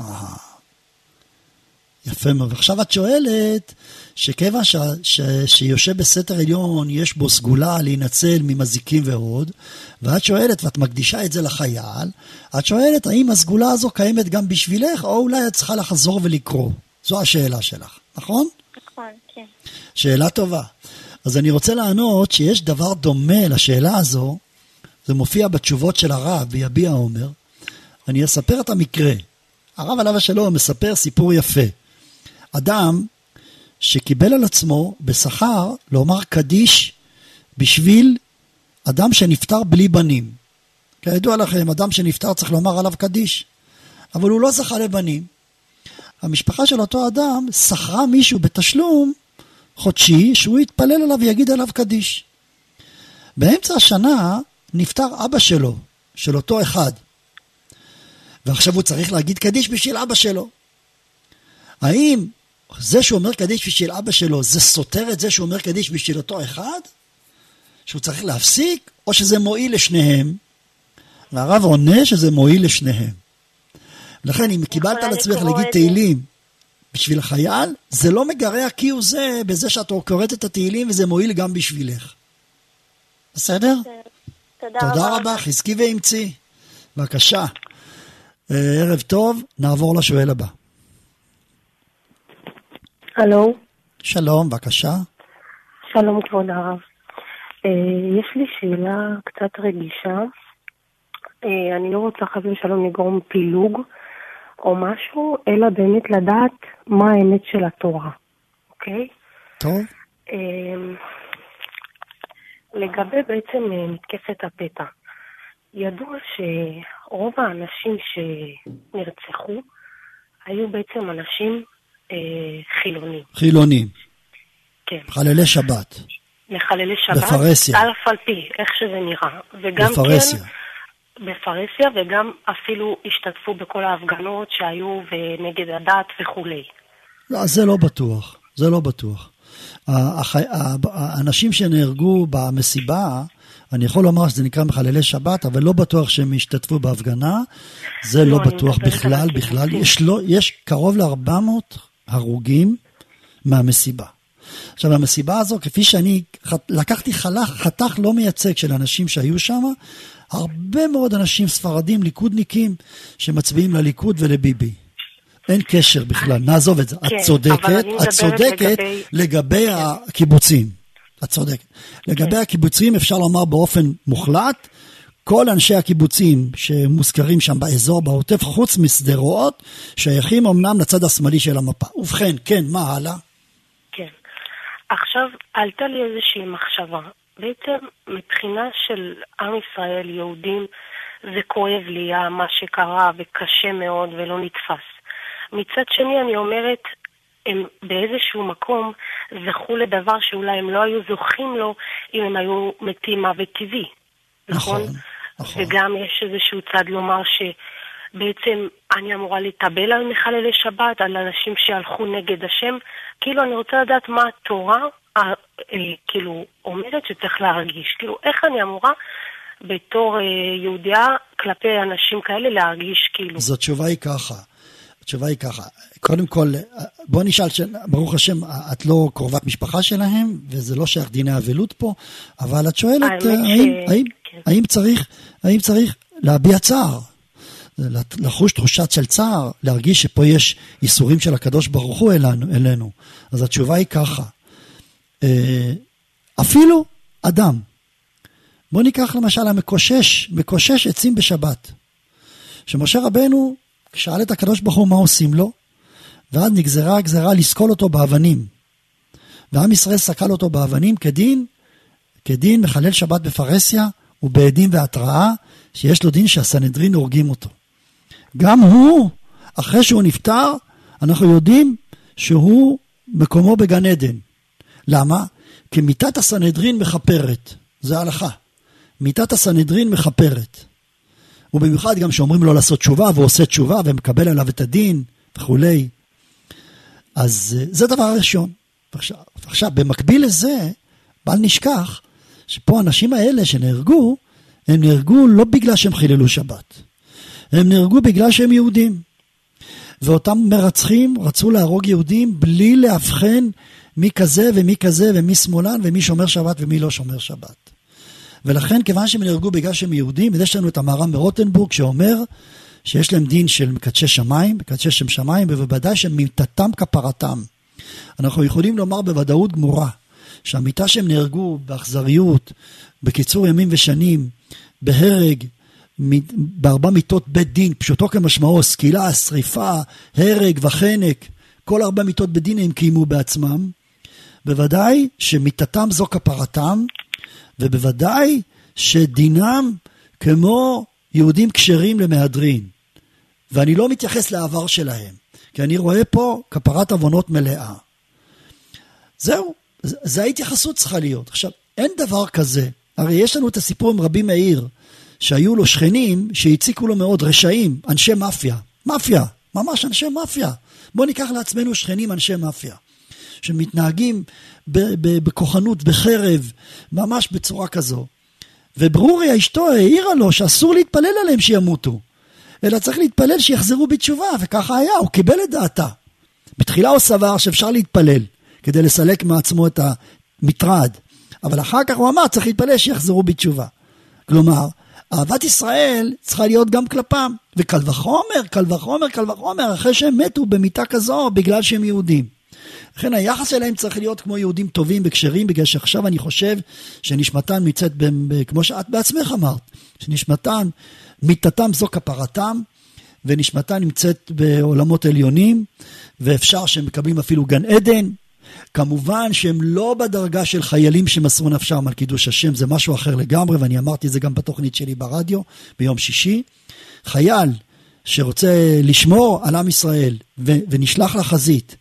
Speaker 2: אה. יפה מאוד. ועכשיו את שואלת, שכיוון ש, ש, שיושב בסתר עליון, יש בו סגולה להינצל ממזיקים ועוד, ואת שואלת, ואת מקדישה את זה לחייל, את שואלת, האם הסגולה הזו קיימת גם בשבילך, או אולי את צריכה לחזור ולקרוא? זו השאלה שלך, נכון?
Speaker 8: נכון, כן.
Speaker 2: שאלה טובה. אז אני רוצה לענות שיש דבר דומה לשאלה הזו זה מופיע בתשובות של הרב ביביע עומר, אני אספר את המקרה. הרב עליו השלום מספר סיפור יפה. אדם שקיבל על עצמו בשכר לומר קדיש בשביל אדם שנפטר בלי בנים. כידוע לכם, אדם שנפטר צריך לומר עליו קדיש, אבל הוא לא זכה לבנים. המשפחה של אותו אדם שכרה מישהו בתשלום חודשי שהוא יתפלל עליו ויגיד עליו קדיש. באמצע השנה נפטר אבא שלו, של אותו אחד. ועכשיו הוא צריך להגיד קדיש בשביל אבא שלו. האם זה שהוא אומר קדיש בשביל אבא שלו, זה סותר את זה שהוא אומר קדיש בשביל אותו אחד? שהוא צריך להפסיק, או שזה מועיל לשניהם? והרב עונה שזה מועיל לשניהם. לכן אם קיבלת על עצמך להגיד תהילים בשביל החייל, זה לא מגרע כהוא זה בזה שאת קוראת את התהילים וזה מועיל גם בשבילך. בסדר?
Speaker 8: תודה,
Speaker 2: תודה רבה, חזקי ואמצי. בבקשה. אה, ערב טוב, נעבור לשואל הבא.
Speaker 9: הלו,
Speaker 2: שלום, בבקשה.
Speaker 9: שלום כבוד הרב. אה, יש לי שאלה קצת רגישה. אה, אני לא רוצה חס ושלום לגרום פילוג או משהו, אלא באמת לדעת מה האמת של התורה, אוקיי?
Speaker 2: טוב.
Speaker 9: אה, לגבי בעצם מתקפת הפתע, ידוע שרוב האנשים שנרצחו היו בעצם אנשים חילונים.
Speaker 2: חילונים,
Speaker 9: כן.
Speaker 2: חללי שבת,
Speaker 9: לחללי שבת.
Speaker 2: בפרהסיה.
Speaker 9: על אף על פי, איך שזה נראה. וגם
Speaker 2: בפרהסיה.
Speaker 9: כן, בפרהסיה, וגם אפילו השתתפו בכל ההפגנות שהיו ונגד הדת וכולי.
Speaker 2: לא, זה לא בטוח, זה לא בטוח. האנשים שנהרגו במסיבה, אני יכול לומר שזה נקרא מחללי שבת, אבל לא בטוח שהם השתתפו בהפגנה. זה לא,
Speaker 9: לא,
Speaker 2: בטוח בכלל, בכלל. יש, לא, יש קרוב ל-400 הרוגים מהמסיבה. עכשיו, המסיבה הזו, כפי שאני לקחתי חלך, חתך לא מייצג של אנשים שהיו שם, הרבה מאוד אנשים ספרדים, ליכודניקים, שמצביעים לליכוד ולביבי. אין קשר בכלל, נעזוב את זה.
Speaker 9: כן,
Speaker 2: את צודקת, את צודקת
Speaker 9: לגבי-
Speaker 2: לגבי הקיבוצים. את צודקת. לגבי הקיבוצים אפשר לומר באופן מוחלט, כל אנשי הקיבוצים שמוזכרים שם באזור, בעוטף, חוץ משדרות, שייכים אמנם לצד השמאלי של המפה. ובכן, כן, מה הלאה?
Speaker 9: כן. עכשיו, עלתה לי איזושהי מחשבה. בעצם, מבחינה של עם ישראל, יהודים, זה כואב לי מה שקרה וקשה מאוד ולא נתפס. מצד שני, אני אומרת, הם באיזשהו מקום זכו לדבר שאולי הם לא היו זוכים לו אם הם היו מתים מוות טבעי. נכון?
Speaker 2: נכון, נכון.
Speaker 9: וגם יש איזשהו צד לומר שבעצם אני אמורה להתאבל על מחללי שבת, על אנשים שהלכו נגד השם. כאילו, אני רוצה לדעת מה התורה, אה, אה, כאילו, אומרת שצריך להרגיש. כאילו, איך אני אמורה בתור אה, יהודייה כלפי אנשים כאלה להרגיש כאילו.
Speaker 2: אז התשובה היא ככה. התשובה היא ככה, קודם כל, בוא נשאל. ברוך השם, את לא קרובת משפחה שלהם, וזה לא שייך דיני אבלות פה, אבל את שואלת, האם,
Speaker 9: ש-
Speaker 2: האם, האם, צריך, האם צריך להביע צער, לחוש תחושת של צער, להרגיש שפה יש ייסורים של הקדוש ברוך הוא אלינו, אלינו. אז התשובה היא ככה, אה, אפילו אדם, בוא ניקח למשל המקושש, מקושש עצים בשבת. שמשה רבנו שאל את הקדוש ברוך הוא מה עושים לו, ואז נגזרה הגזרה לסקול אותו באבנים. ועם ישראל סקל אותו באבנים כדין, כדין מחלל שבת בפרהסיה, ובעדים והתראה, שיש לו דין שהסנהדרין הורגים אותו. גם הוא, אחרי שהוא נפטר, אנחנו יודעים שהוא מקומו בגן עדן. למה? כי מיתת הסנהדרין מכפרת, זה ההלכה. מיתת הסנהדרין מכפרת. ובמיוחד גם שאומרים לו לעשות תשובה, והוא עושה תשובה ומקבל עליו את הדין וכולי. אז אה, זה דבר ראשון. עכשיו, עכשיו, במקביל לזה, בל נשכח שפה האנשים האלה שנהרגו, הם נהרגו לא בגלל שהם חיללו שבת. הם נהרגו בגלל שהם יהודים. ואותם מרצחים רצו להרוג יהודים בלי לאבחן מי כזה ומי כזה ומי שמאלן ומי שומר שבת ומי לא שומר שבת. ולכן כיוון שהם נהרגו בגלל שהם יהודים, אז יש לנו את המהר"ם מרוטנבורג שאומר שיש להם דין של מקדשי שמיים, מקדשי שם שמיים, ובוודאי שמיתתם כפרתם. אנחנו יכולים לומר בוודאות גמורה שהמיתה שהם נהרגו באכזריות, בקיצור ימים ושנים, בהרג בארבע מיתות בית דין, פשוטו כמשמעו, סקילה, שריפה, הרג וחנק, כל ארבע מיתות בית דין הם קיימו בעצמם. בוודאי שמיתתם זו כפרתם, ובוודאי שדינם כמו יהודים כשרים למהדרין. ואני לא מתייחס לעבר שלהם, כי אני רואה פה כפרת עוונות מלאה. זהו, זו ההתייחסות צריכה להיות. עכשיו, אין דבר כזה, הרי יש לנו את הסיפור עם רבי מאיר, שהיו לו שכנים שהציקו לו מאוד, רשעים, אנשי מאפיה. מאפיה, ממש אנשי מאפיה. בואו ניקח לעצמנו שכנים אנשי מאפיה, שמתנהגים בכוחנות, בחרב, ממש בצורה כזו. וברוריה אשתו העירה לו שאסור להתפלל עליהם שימותו, אלא צריך להתפלל שיחזרו בתשובה, וככה היה, הוא קיבל את דעתה. בתחילה הוא סבר שאפשר להתפלל כדי לסלק מעצמו את המטרד, אבל אחר כך הוא אמר צריך להתפלל שיחזרו בתשובה. כלומר, אהבת ישראל צריכה להיות גם כלפם, וקל וחומר, קל וחומר, קל וחומר, אחרי שהם מתו במיטה כזו בגלל שהם יהודים. לכן היחס אליהם צריך להיות כמו יהודים טובים וכשרים, בגלל שעכשיו אני חושב שנשמתם נמצאת, כמו שאת בעצמך אמרת, שנשמתם, מיתתם זו כפרתם, ונשמתם נמצאת בעולמות עליונים, ואפשר שהם מקבלים אפילו גן עדן. כמובן שהם לא בדרגה של חיילים שמסרו נפשם על קידוש השם, זה משהו אחר לגמרי, ואני אמרתי את זה גם בתוכנית שלי ברדיו ביום שישי. חייל שרוצה לשמור על עם ישראל ונשלח לחזית,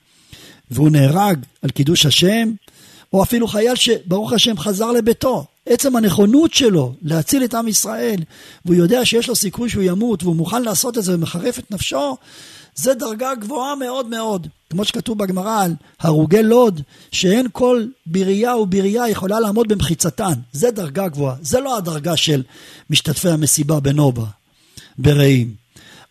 Speaker 2: והוא נהרג על קידוש השם, או אפילו חייל שברוך השם חזר לביתו. עצם הנכונות שלו להציל את עם ישראל, והוא יודע שיש לו סיכוי שהוא ימות, והוא מוכן לעשות את זה ומחרף את נפשו, זה דרגה גבוהה מאוד מאוד. כמו שכתוב בגמרא על הרוגי לוד, שאין כל ברייה וברייה יכולה לעמוד במחיצתן. זה דרגה גבוהה. זה לא הדרגה של משתתפי המסיבה בנובה, ברעים.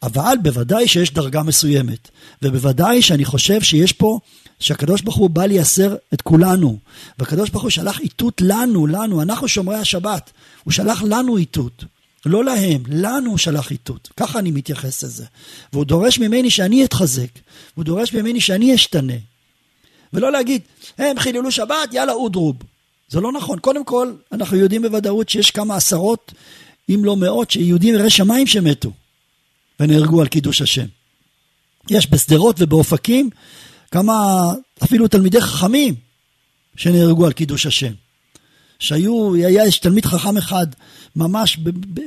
Speaker 2: אבל בוודאי שיש דרגה מסוימת, ובוודאי שאני חושב שיש פה, שהקדוש ברוך הוא בא לייסר את כולנו, והקדוש ברוך הוא שלח איתות לנו, לנו, אנחנו שומרי השבת, הוא שלח לנו איתות, לא להם, לנו הוא שלח איתות, ככה אני מתייחס לזה, והוא דורש ממני שאני אתחזק, והוא דורש ממני שאני אשתנה, ולא להגיד, הם חיללו שבת, יאללה אודרוב, זה לא נכון, קודם כל, אנחנו יודעים בוודאות שיש כמה עשרות, אם לא מאות, שיהודים יראי שמיים שמתו. ונהרגו על קידוש השם. יש בשדרות ובאופקים כמה אפילו תלמידי חכמים שנהרגו על קידוש השם. שהיו, היה יש תלמיד חכם אחד ממש,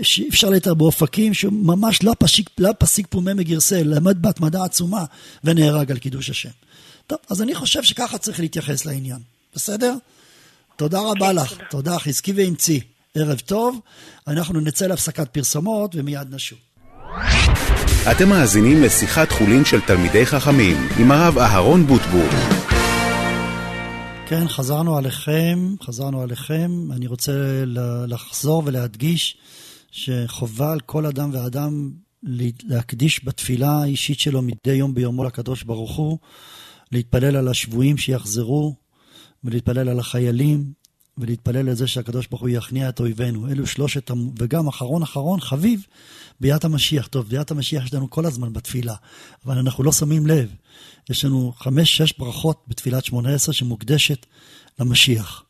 Speaker 2: שאי אפשר לתאר באופקים, שממש לא פסיק, לא פסיק פומי מגרסל, למד בהתמדה עצומה ונהרג על קידוש השם. טוב, אז אני חושב שככה צריך להתייחס לעניין, בסדר? תודה רבה לך, תודה, חזקי ואמצי. ערב טוב, אנחנו נצא להפסקת פרסומות ומיד נשוב.
Speaker 1: אתם מאזינים לשיחת חולין של תלמידי חכמים עם הרב אהרון בוטבול.
Speaker 2: כן, חזרנו עליכם, חזרנו עליכם. אני רוצה לחזור ולהדגיש שחובה על כל אדם ואדם להקדיש בתפילה האישית שלו מדי יום ביומו לקדוש ברוך הוא, להתפלל על השבויים שיחזרו, ולהתפלל על החיילים, ולהתפלל לזה שהקדוש ברוך הוא יכניע את אויבינו. אלו שלושת, וגם אחרון אחרון, חביב, ביאת המשיח. טוב, ביאת המשיח יש לנו כל הזמן בתפילה, אבל אנחנו לא שמים לב. יש לנו חמש, שש ברכות בתפילת שמונה עשרה שמוקדשת למשיח.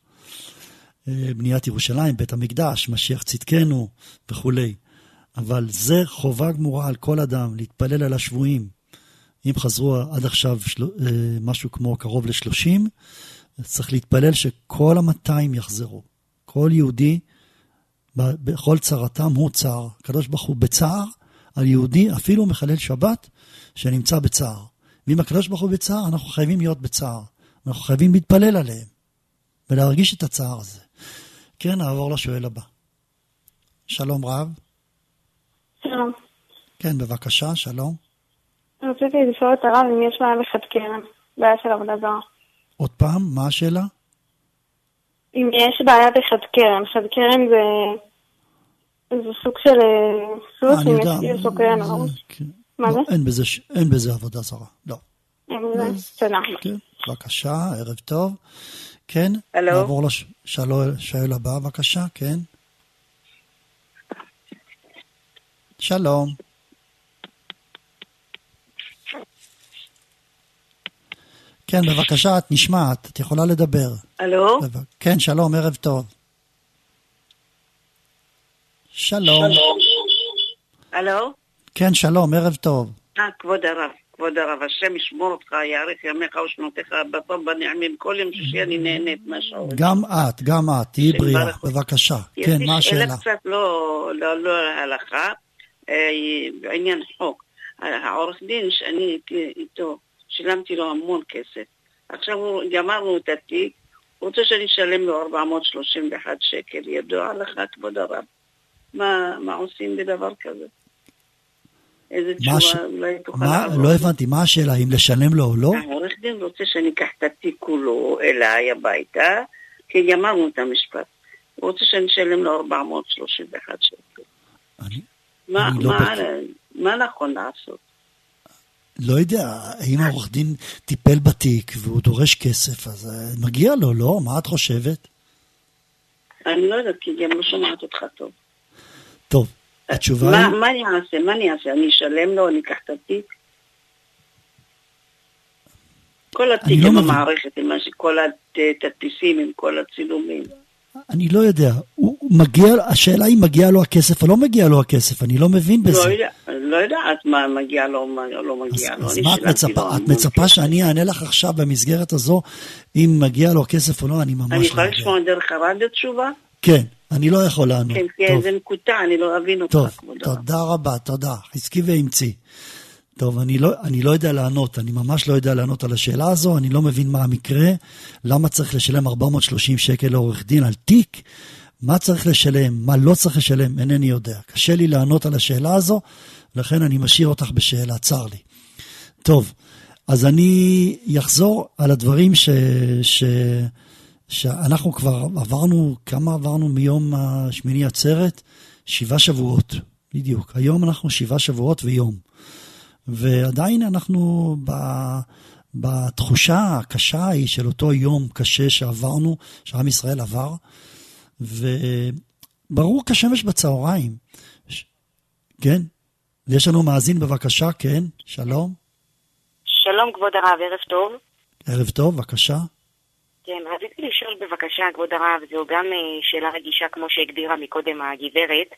Speaker 2: אה, בניית ירושלים, בית המקדש, משיח צדקנו וכולי. אבל זה חובה גמורה על כל אדם, להתפלל על השבויים. אם חזרו עד עכשיו. אה, משהו כמו קרוב לשלושים, צריך להתפלל שכל המאתיים יחזרו. כל יהודי, בכל צרתם הוא צער. הקדוש ברוך הוא בצער על יהודי, אפילו מחלל שבת, שנמצא בצער. ואם הקדוש ברוך הוא בצער, אנחנו חייבים להיות בצער. אנחנו חייבים להתפלל עליהם, ולהרגיש את הצער הזה. כן, נעבור לשואל הבא. שלום רב.
Speaker 10: שלום.
Speaker 2: כן, בבקשה, שלום.
Speaker 10: רציתי לשאול את הרב אם יש בעיה בחד קרן, בעיה של עבודה זרה.
Speaker 2: עוד פעם, מה השאלה?
Speaker 10: אם יש בעיה בחד קרן, חד קרן זה... זה סוג של אה, סוס, אם יש לו קרן הראש. כן. מה זה?
Speaker 2: אין בזה עבודה זרה, לא.
Speaker 10: בזה, תודה.
Speaker 2: כן, בבקשה, ערב טוב. כן? נעבור לשואל הבא, בבקשה, כן. שלום. כן, בבקשה, את נשמעת, את יכולה לדבר.
Speaker 11: הלו?
Speaker 2: כן, שלום, ערב טוב. שלום.
Speaker 11: הלו?
Speaker 2: כן, שלום, ערב טוב.
Speaker 11: אה, כבוד הרב, כבוד הרב, השם ישמור אותך, יאריך ימיך ושנותיך בטוב בנעימים. כל יום שישי אני נהנית מהשעות.
Speaker 2: גם את, גם את, תהיי בריאה, בבקשה. כן, מה השאלה?
Speaker 11: שאלה קצת לא, לא, לא הלכה, אה, בעניין חוק. העורך דין שאני איתו, שילמתי לו המון כסף. עכשיו גמרנו את התיק, הוא רוצה שאני אשלם לו 431 שקל. ידוע לך, כבוד הרב, מה, מה עושים בדבר כזה? איזה תשובה ש... אולי תוכל לעבור.
Speaker 2: לא הבנתי, מה השאלה, אם לשלם לו או לא?
Speaker 11: העורך דין רוצה שאני אקח את התיק כולו אליי הביתה, כי גמרנו את המשפט. הוא רוצה שאני אשלם לו 431 שקל.
Speaker 2: אני,
Speaker 11: מה,
Speaker 2: אני לא
Speaker 11: מה, מה נכון לעשות?
Speaker 2: לא יודע, האם העורך דין טיפל בתיק והוא דורש כסף, אז אה, מגיע לו, לא? מה את חושבת?
Speaker 11: אני לא יודעת, כי גם לא שומעת אותך טוב.
Speaker 2: טוב, התשובה
Speaker 11: מה,
Speaker 2: היא...
Speaker 11: מה אני אעשה? מה אני אעשה? אני אשלם לו, אני אקח את התיק? כל התיק
Speaker 2: לא
Speaker 11: עם. המערכת, עם כל התדפיסים, עם כל הצילומים.
Speaker 2: אני לא יודע, הוא מגיע, השאלה אם מגיע לו הכסף או לא מגיע לו הכסף, אני לא מבין
Speaker 11: לא
Speaker 2: בזה.
Speaker 11: יודע, לא יודעת מה מגיע לו, מה לא מגיע לו.
Speaker 2: אז
Speaker 11: אני
Speaker 2: מה את מצפה?
Speaker 11: לו
Speaker 2: את מצפה
Speaker 11: כסף.
Speaker 2: שאני אענה לך עכשיו במסגרת הזו, אם מגיע לו כסף או לא? אני ממש לא
Speaker 11: אני
Speaker 2: יודע.
Speaker 11: יכולה לשמוע דרך הרדיו תשובה?
Speaker 2: כן, אני לא יכול לענות.
Speaker 11: כן, כי
Speaker 2: טוב,
Speaker 11: זה נקוטע, אני לא אבין אותך,
Speaker 2: טוב,
Speaker 11: כבוד הרב.
Speaker 2: תודה רבה, תודה. חזקי ואמצי. טוב, אני לא, אני לא יודע לענות, אני ממש לא יודע לענות על השאלה הזו, אני לא מבין מה המקרה, למה צריך לשלם 430 שקל לעורך דין על תיק, מה צריך לשלם, מה לא צריך לשלם, אינני יודע. קשה לי לענות על השאלה הזו, לכן אני משאיר אותך בשאלה, צר לי. טוב, אז אני אחזור על הדברים ש... ש... שאנחנו כבר עברנו, כמה עברנו מיום השמיני עצרת? שבעה שבועות, בדיוק. היום אנחנו שבעה שבועות ויום. ועדיין אנחנו ב, בתחושה הקשה ההיא של אותו יום קשה שעברנו, שעם ישראל עבר, וברור כשמש בצהריים. ש... כן? יש לנו מאזין בבקשה, כן? שלום.
Speaker 12: שלום כבוד הרב, ערב טוב.
Speaker 2: ערב טוב, בבקשה.
Speaker 12: כן, רציתי לשאול בבקשה, כבוד הרב, זו גם אה, שאלה רגישה כמו שהגדירה מקודם הגברת.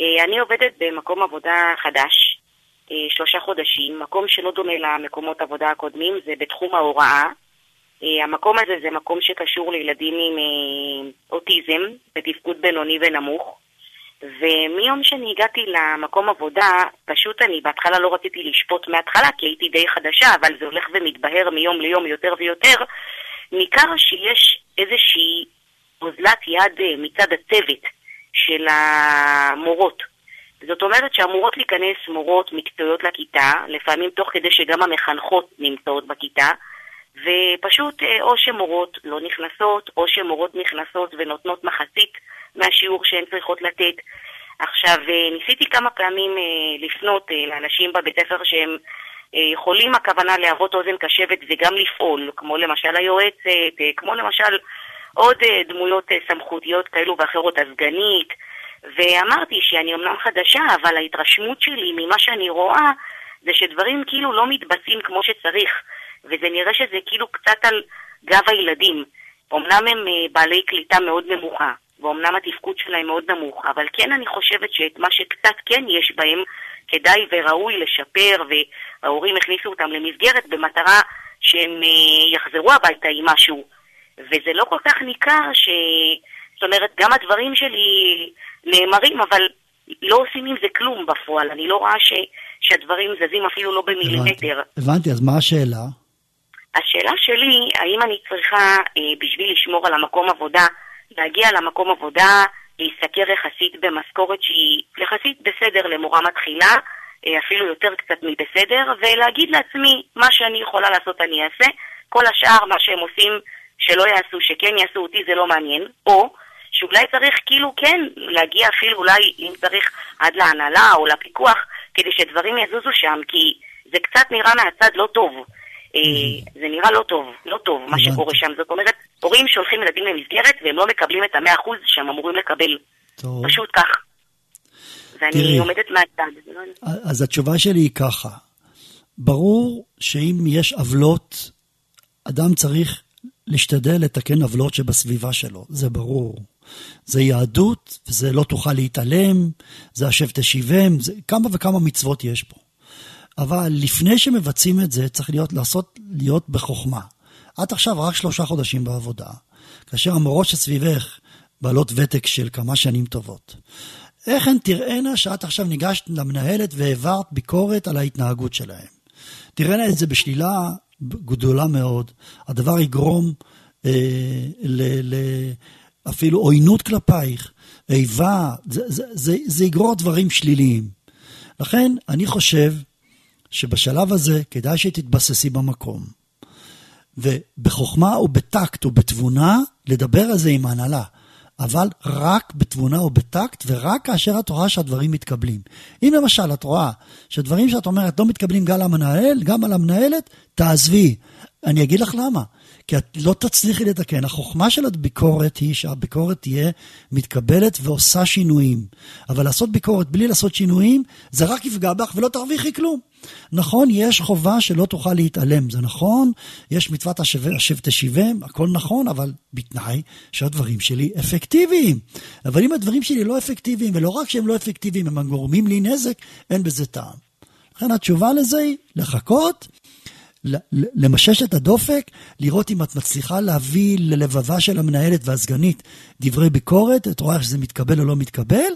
Speaker 12: אה, אני עובדת במקום עבודה חדש, שלושה חודשים, מקום שלא דומה למקומות עבודה הקודמים, זה בתחום ההוראה. אה, המקום הזה זה מקום שקשור לילדים עם אה, אוטיזם, בתפקוד בינוני ונמוך. ומיום שאני הגעתי למקום עבודה, פשוט אני בהתחלה לא רציתי לשפוט מההתחלה, כי הייתי די חדשה, אבל זה הולך ומתבהר מיום ליום יותר ויותר. ניכר שיש איזושהי אוזלת יד אה, מצד הצוות של המורות. זאת אומרת שאמורות להיכנס מורות מקצועיות לכיתה, לפעמים תוך כדי שגם המחנכות נמצאות בכיתה, ופשוט אה, או שמורות לא נכנסות, או שמורות נכנסות ונותנות מחצית מהשיעור שהן צריכות לתת. עכשיו, אה, ניסיתי כמה פעמים אה, לפנות לאנשים בבית ספר שהם יכולים הכוונה להוות אוזן קשבת וגם לפעול, כמו למשל היועצת, כמו למשל עוד דמויות סמכותיות כאלו ואחרות, הסגנית, ואמרתי שאני אמנם חדשה, אבל ההתרשמות שלי ממה שאני רואה זה שדברים כאילו לא מתבצעים כמו שצריך, וזה נראה שזה כאילו קצת על גב הילדים. אמנם הם בעלי קליטה מאוד נמוכה, ואומנם התפקוד שלהם מאוד נמוך, אבל כן אני חושבת שאת מה שקצת כן יש בהם, כדאי וראוי לשפר, וההורים הכניסו אותם למסגרת במטרה שהם יחזרו הביתה עם משהו. וזה לא כל כך ניכר ש... זאת אומרת, גם הדברים שלי נאמרים, אבל לא עושים עם זה כלום בפועל. אני לא רואה ש... שהדברים זזים אפילו לא במילימטר.
Speaker 2: הבנתי, אז מה השאלה?
Speaker 12: השאלה שלי, האם אני צריכה, אה, בשביל לשמור על המקום עבודה, להגיע למקום עבודה, להשתכר יחסית במשכורת שהיא יחסית בסדר למורה מתחילה, אה, אפילו יותר קצת מבסדר, ולהגיד לעצמי, מה שאני יכולה לעשות אני אעשה, כל השאר, מה שהם עושים, שלא יעשו, שכן יעשו אותי, זה לא מעניין, או שאולי צריך כאילו כן להגיע אפילו אולי, אם צריך, עד להנהלה או לפיקוח, כדי שדברים יזוזו שם, כי זה קצת נראה מהצד לא טוב. זה נראה לא טוב, לא טוב מה שקורה שם. זאת אומרת, הורים שולחים ילדים למסגרת והם לא מקבלים את המאה אחוז שהם אמורים לקבל.
Speaker 2: טוב.
Speaker 12: פשוט כך. ואני
Speaker 2: תראי.
Speaker 12: עומדת מהצד.
Speaker 2: אז התשובה שלי היא ככה, ברור שאם יש עוולות, אדם צריך להשתדל לתקן עוולות שבסביבה שלו, זה ברור. זה יהדות, וזה לא תוכל להתעלם, זה השב תשיבם, זה כמה וכמה מצוות יש פה. אבל לפני שמבצעים את זה, צריך להיות, לעשות, להיות בחוכמה. את עכשיו רק שלושה חודשים בעבודה, כאשר המורות שסביבך בעלות ותק של כמה שנים טובות. איך הן תראינה שאת עכשיו ניגשת למנהלת והעברת ביקורת על ההתנהגות שלהם? תראינה את זה בשלילה גדולה מאוד. הדבר יגרום אה, ל, ל, אפילו עוינות כלפייך, איבה, זה, זה, זה, זה יגרור דברים שליליים. לכן אני חושב שבשלב הזה כדאי שתתבססי במקום. ובחוכמה ובטקט ובתבונה, לדבר על זה עם ההנהלה. אבל רק בתבונה ובטקט, ורק כאשר את רואה שהדברים מתקבלים. אם למשל את רואה שדברים שאת אומרת לא מתקבלים גם על המנהל, גם על המנהלת, תעזבי. אני אגיד לך למה. כי את לא תצליחי לתקן. החוכמה של הביקורת היא שהביקורת תהיה מתקבלת ועושה שינויים. אבל לעשות ביקורת בלי לעשות שינויים, זה רק יפגע בך ולא תרוויחי כלום. נכון, יש חובה שלא תוכל להתעלם, זה נכון, יש מצוות השב תשיבם, הכל נכון, אבל בתנאי שהדברים שלי אפקטיביים. אבל אם הדברים שלי לא אפקטיביים, ולא רק שהם לא אפקטיביים, הם גורמים לי נזק, אין בזה טעם. לכן התשובה לזה היא לחכות, למשש את הדופק, לראות אם את מצליחה להביא ללבבה של המנהלת והסגנית דברי ביקורת, את רואה שזה מתקבל או לא מתקבל,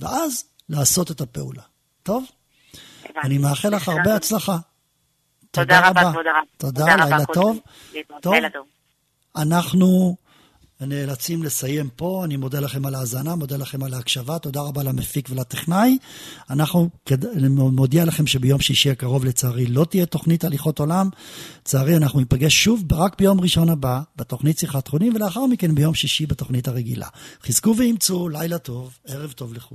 Speaker 2: ואז לעשות את הפעולה. טוב? אני מאחל לך הרבה הצלחה.
Speaker 12: תודה רבה, תודה רבה.
Speaker 2: תודה, לילה טוב. טוב, אנחנו נאלצים לסיים פה. אני מודה לכם על ההאזנה, מודה לכם על ההקשבה. תודה רבה למפיק ולטכנאי. אנחנו, אני מודיע לכם שביום שישי הקרוב לצערי לא תהיה תוכנית הליכות עולם. לצערי אנחנו ניפגש שוב רק ביום ראשון הבא בתוכנית שיחת חונים, ולאחר מכן ביום שישי בתוכנית הרגילה. חזקו ואימצו, לילה טוב, ערב טוב לכולם.